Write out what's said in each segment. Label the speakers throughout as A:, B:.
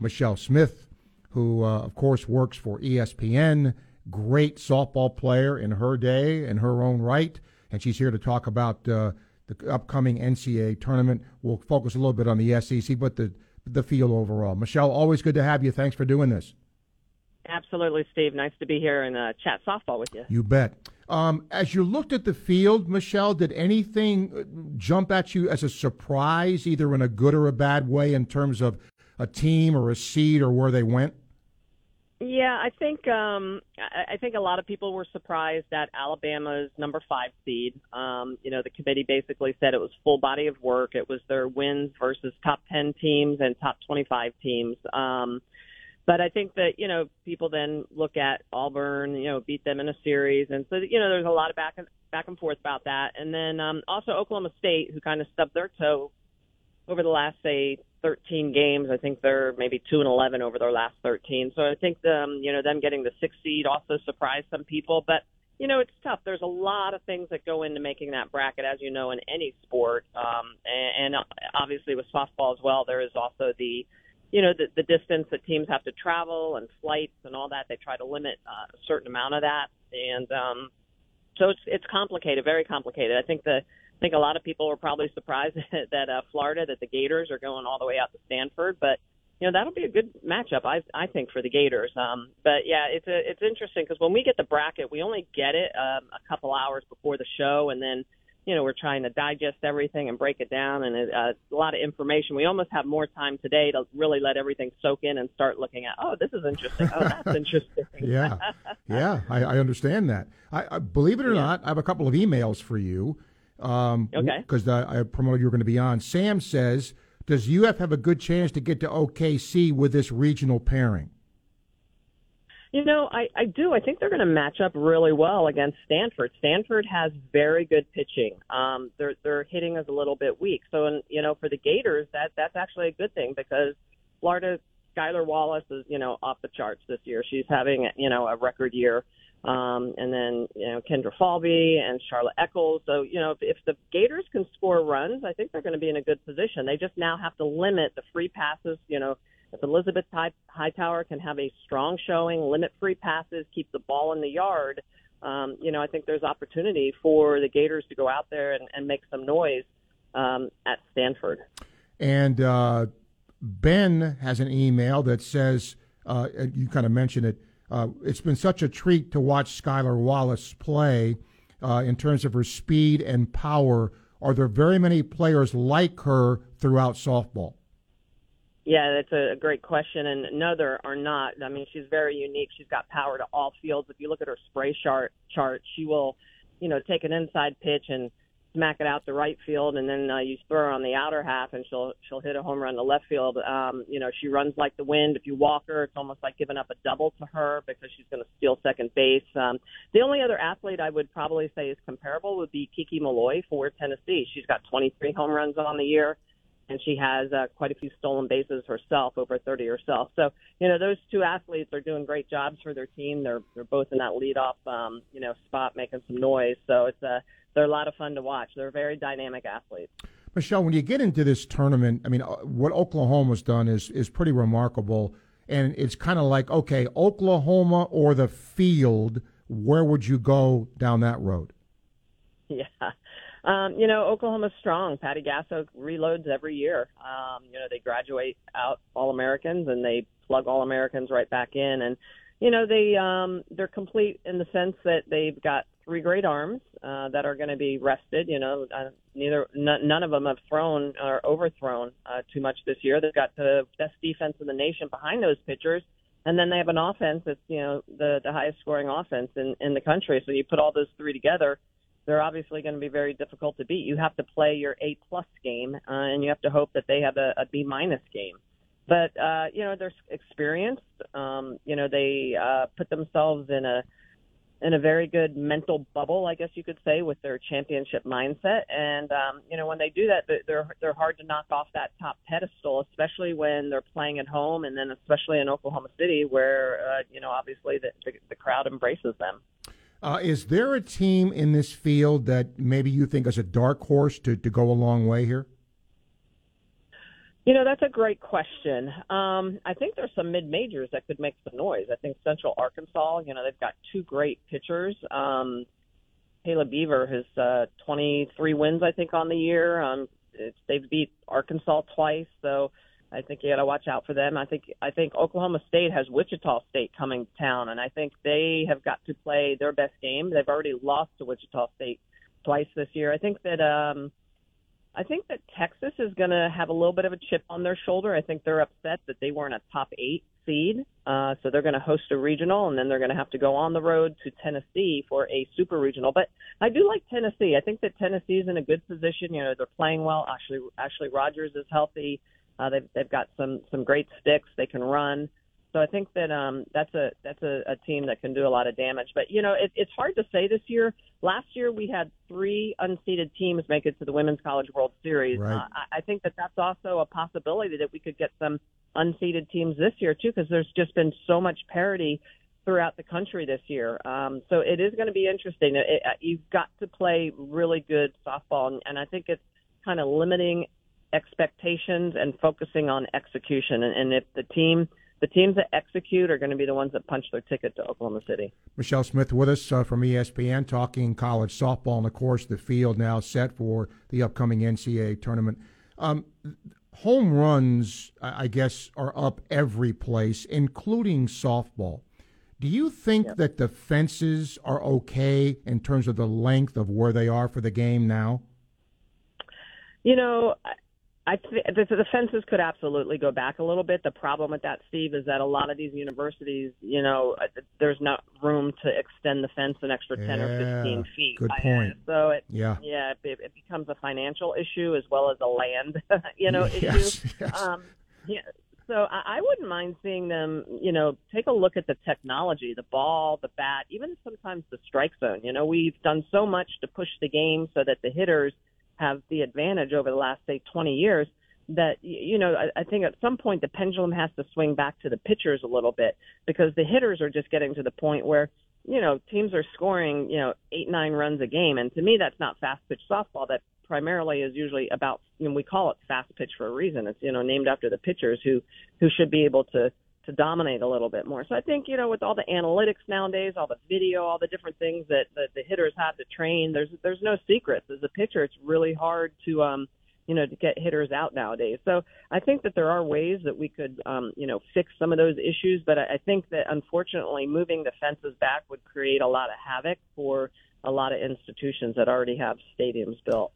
A: Michelle Smith, who, uh, of course, works for ESPN. Great softball player in her day, in her own right. And she's here to talk about uh, the upcoming NCAA tournament. We'll focus a little bit on the SEC, but the, the field overall. Michelle, always good to have you. Thanks for doing this.
B: Absolutely, Steve. Nice to be here and uh, chat softball with you.
A: You bet. Um, as you looked at the field, Michelle, did anything jump at you as a surprise, either in a good or a bad way, in terms of a team or a seed or where they went?
B: Yeah, I think um, I think a lot of people were surprised at Alabama's number five seed. Um, you know, the committee basically said it was full body of work. It was their wins versus top ten teams and top twenty-five teams. Um, but I think that you know people then look at Auburn, you know, beat them in a series, and so you know there's a lot of back and back and forth about that. And then um, also Oklahoma State, who kind of stubbed their toe over the last say 13 games. I think they're maybe two and 11 over their last 13. So I think um, you know them getting the sixth seed also surprised some people, but. You know, it's tough. There's a lot of things that go into making that bracket, as you know, in any sport. Um, and, and obviously with softball as well, there is also the you know, the, the distance that teams have to travel and flights and all that. They try to limit uh, a certain amount of that, and um, so it's it's complicated, very complicated. I think the I think a lot of people were probably surprised that uh, Florida, that the Gators are going all the way out to Stanford, but you know that'll be a good matchup, I I think, for the Gators. Um, but yeah, it's a it's interesting because when we get the bracket, we only get it um, a couple hours before the show, and then you know, we're trying to digest everything and break it down and it, uh, a lot of information. We almost have more time today to really let everything soak in and start looking at, oh, this is interesting. Oh, that's interesting.
A: yeah. Yeah. I, I, understand that. I, I believe it or yeah. not, I have a couple of emails for you. Um,
B: okay.
A: Because I promoted you were going to be on. Sam says, does UF have a good chance to get to OKC with this regional pairing?
B: You know, I, I do. I think they're going to match up really well against Stanford. Stanford has very good pitching. Um, their their hitting is a little bit weak. So, and you know, for the Gators, that that's actually a good thing because Florida Skylar Wallace is you know off the charts this year. She's having you know a record year. Um, and then you know Kendra Falby and Charla Echols. So you know if, if the Gators can score runs, I think they're going to be in a good position. They just now have to limit the free passes. You know if Elizabeth Hightower can have a strong showing, limit free passes, keep the ball in the yard, um, you know, I think there's opportunity for the Gators to go out there and, and make some noise um, at Stanford.
A: And uh, Ben has an email that says, uh, you kind of mentioned it, uh, it's been such a treat to watch Skylar Wallace play uh, in terms of her speed and power. Are there very many players like her throughout softball?
B: Yeah, that's a great question, and no, there are not. I mean, she's very unique. She's got power to all fields. If you look at her spray chart, chart, she will, you know, take an inside pitch and smack it out to right field, and then uh, you throw her on the outer half, and she'll she'll hit a home run to left field. Um, you know, she runs like the wind. If you walk her, it's almost like giving up a double to her because she's going to steal second base. Um, the only other athlete I would probably say is comparable would be Kiki Milloy for Tennessee. She's got 23 home runs on the year and she has uh, quite a few stolen bases herself, over 30 herself. So, you know, those two athletes are doing great jobs for their team. They're they're both in that leadoff, um, you know, spot, making some noise. So it's a they're a lot of fun to watch. They're very dynamic athletes.
A: Michelle, when you get into this tournament, I mean, uh, what Oklahoma's done is is pretty remarkable, and it's kind of like, okay, Oklahoma or the field. Where would you go down that road?
B: Yeah. Um, you know, Oklahoma's strong. Patty Gasso reloads every year. Um, you know, they graduate out All Americans and they plug All Americans right back in. And, you know, they um, they're complete in the sense that they've got three great arms uh, that are going to be rested. You know, uh, neither n- none of them have thrown or overthrown uh, too much this year. They've got the best defense in the nation behind those pitchers. And then they have an offense that's, you know, the, the highest scoring offense in, in the country. So you put all those three together, they're obviously going to be very difficult to beat. You have to play your A plus game, uh, and you have to hope that they have a, a B minus game. But uh, you know they're experienced. Um, you know they uh, put themselves in a in a very good mental bubble, I guess you could say, with their championship mindset. And um, you know when they do that, they're they're hard to knock off that top pedestal, especially when they're playing at home, and then especially in Oklahoma City, where uh, you know obviously the, the, the crowd embraces them.
A: Uh, is there a team in this field that maybe you think is a dark horse to, to go a long way here?
B: You know, that's a great question. Um, I think there's some mid majors that could make some noise. I think Central Arkansas, you know, they've got two great pitchers. Um, Caleb Beaver has uh, 23 wins, I think, on the year. Um, it's, they've beat Arkansas twice, so I think you got to watch out for them. I think I think Oklahoma State has Wichita State coming to town, and I think they have got to play their best game. They've already lost to Wichita State twice this year. I think that um, I think that Texas is going to have a little bit of a chip on their shoulder. I think they're upset that they weren't a top eight seed, uh, so they're going to host a regional, and then they're going to have to go on the road to Tennessee for a super regional. But I do like Tennessee. I think that Tennessee is in a good position. You know, they're playing well. Ashley Ashley Rogers is healthy. Uh, they've they've got some some great sticks. They can run. So I think that um, that's a that's a, a team that can do a lot of damage. But you know, it, it's hard to say this year. Last year we had three unseeded teams make it to the Women's College World Series.
A: Right.
B: Uh, I, I think that that's also a possibility that we could get some unseeded teams this year too, because there's just been so much parity throughout the country this year. Um, so it is going to be interesting. It, it, you've got to play really good softball, and, and I think it's kind of limiting expectations and focusing on execution. And, and if the team the teams that execute are going to be the ones that punch their ticket to Oklahoma City.
A: Michelle Smith with us uh, from ESPN talking college softball, and of course, the field now set for the upcoming NCAA tournament. Um, home runs, I guess, are up every place, including softball. Do you think yep. that the fences are okay in terms of the length of where they are for the game now?
B: You know, I th- the, the fences could absolutely go back a little bit. The problem with that, Steve, is that a lot of these universities, you know, uh, there's not room to extend the fence an extra ten
A: yeah,
B: or fifteen feet.
A: Good point.
B: I, so it,
A: yeah,
B: yeah, it, it becomes a financial issue as well as a land, you know,
A: yes,
B: issue.
A: Yes.
B: Um, yeah. So I, I wouldn't mind seeing them, you know, take a look at the technology, the ball, the bat, even sometimes the strike zone. You know, we've done so much to push the game so that the hitters have the advantage over the last say 20 years that you know I, think at some point the pendulum has to swing back to the pitchers a little bit because the hitters are just getting to the point where you know teams are scoring you know eight nine runs a game. And to me that's not fast pitch softball. That primarily is usually about you know we call it fast pitch for a reason. It's you know named after the pitchers who who should be able to to dominate a little bit more. So I think, you know, with all the analytics nowadays, all the video, all the different things that, that the hitters have to train, there's there's no secrets. As a pitcher, it's really hard to um you know, to get hitters out nowadays. So I think that there are ways that we could, um, you know, fix some of those issues. But I, I think that unfortunately, moving the fences back would create a lot of havoc for a lot of institutions that already have stadiums built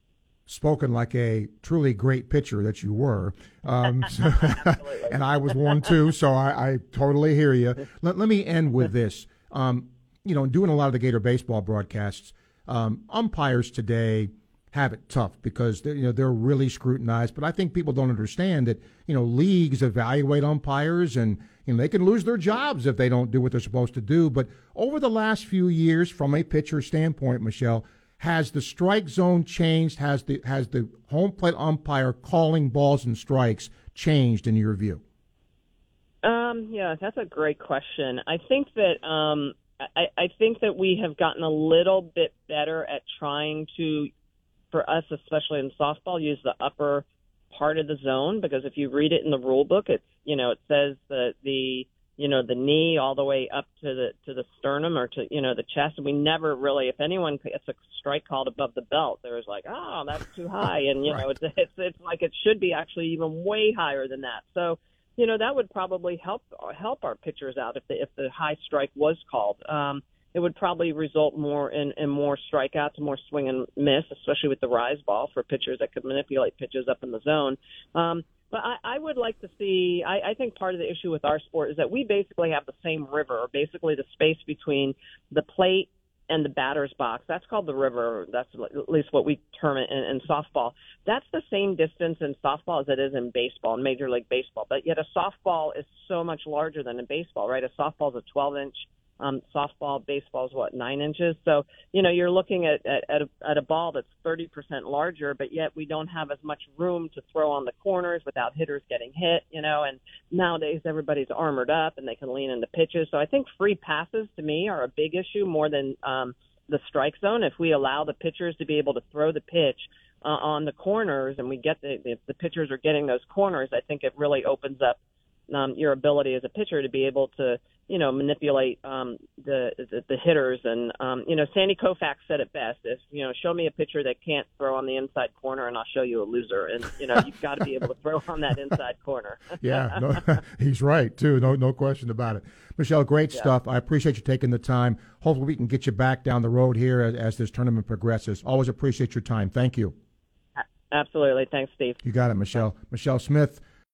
A: spoken like a truly great pitcher that you were. Um, so, and I was one too, so I, I totally hear you. Let, let, me end with this. Um, you know, doing a lot of the Gator baseball broadcasts, um, umpires today have it tough because you know they're really scrutinized. But I think people don't understand that you know leagues evaluate umpires and you know they can lose their jobs if they don't do what they're supposed to do. But over the last few years, from a pitcher standpoint, Michelle, has the strike zone changed? Has the has the home plate umpire calling balls and strikes changed in your view?
B: Um, yeah, that's a great question. I think that um, I, I think that we have gotten a little bit better at trying to, for us especially in softball, use the upper part of the zone because if you read it in the rule book, it's you know it says that the you know the knee all the way up to the to the sternum or to you know the chest and we never really if anyone gets a strike called above the belt there's like oh that's too high and you
A: right.
B: know it's it's it's like it should be actually even way higher than that so you know that would probably help help our pitchers out if the if the high strike was called um it would probably result more in, in more strikeouts, more swing and miss, especially with the rise ball for pitchers that could manipulate pitches up in the zone. Um, but I, I would like to see. I, I think part of the issue with our sport is that we basically have the same river, basically the space between the plate and the batter's box. That's called the river. That's at least what we term it in, in softball. That's the same distance in softball as it is in baseball, in Major League Baseball. But yet a softball is so much larger than a baseball, right? A softball is a 12 inch um, softball, baseball is what nine inches. So you know you're looking at at, at, a, at a ball that's 30% larger, but yet we don't have as much room to throw on the corners without hitters getting hit. You know, and nowadays everybody's armored up and they can lean into pitches. So I think free passes to me are a big issue more than um, the strike zone. If we allow the pitchers to be able to throw the pitch uh, on the corners, and we get the if the pitchers are getting those corners, I think it really opens up um, your ability as a pitcher to be able to you know manipulate um, the, the the hitters. And um, you know Sandy Koufax said it best: if you know show me a pitcher that can't throw on the inside corner, and I'll show you a loser. And you know you've got to be able to throw on that inside corner.
A: yeah, no, he's right too. No, no question about it. Michelle, great yeah. stuff. I appreciate you taking the time. Hopefully, we can get you back down the road here as, as this tournament progresses. Always appreciate your time. Thank you.
B: Absolutely. Thanks, Steve.
A: You got it, Michelle. Michelle Smith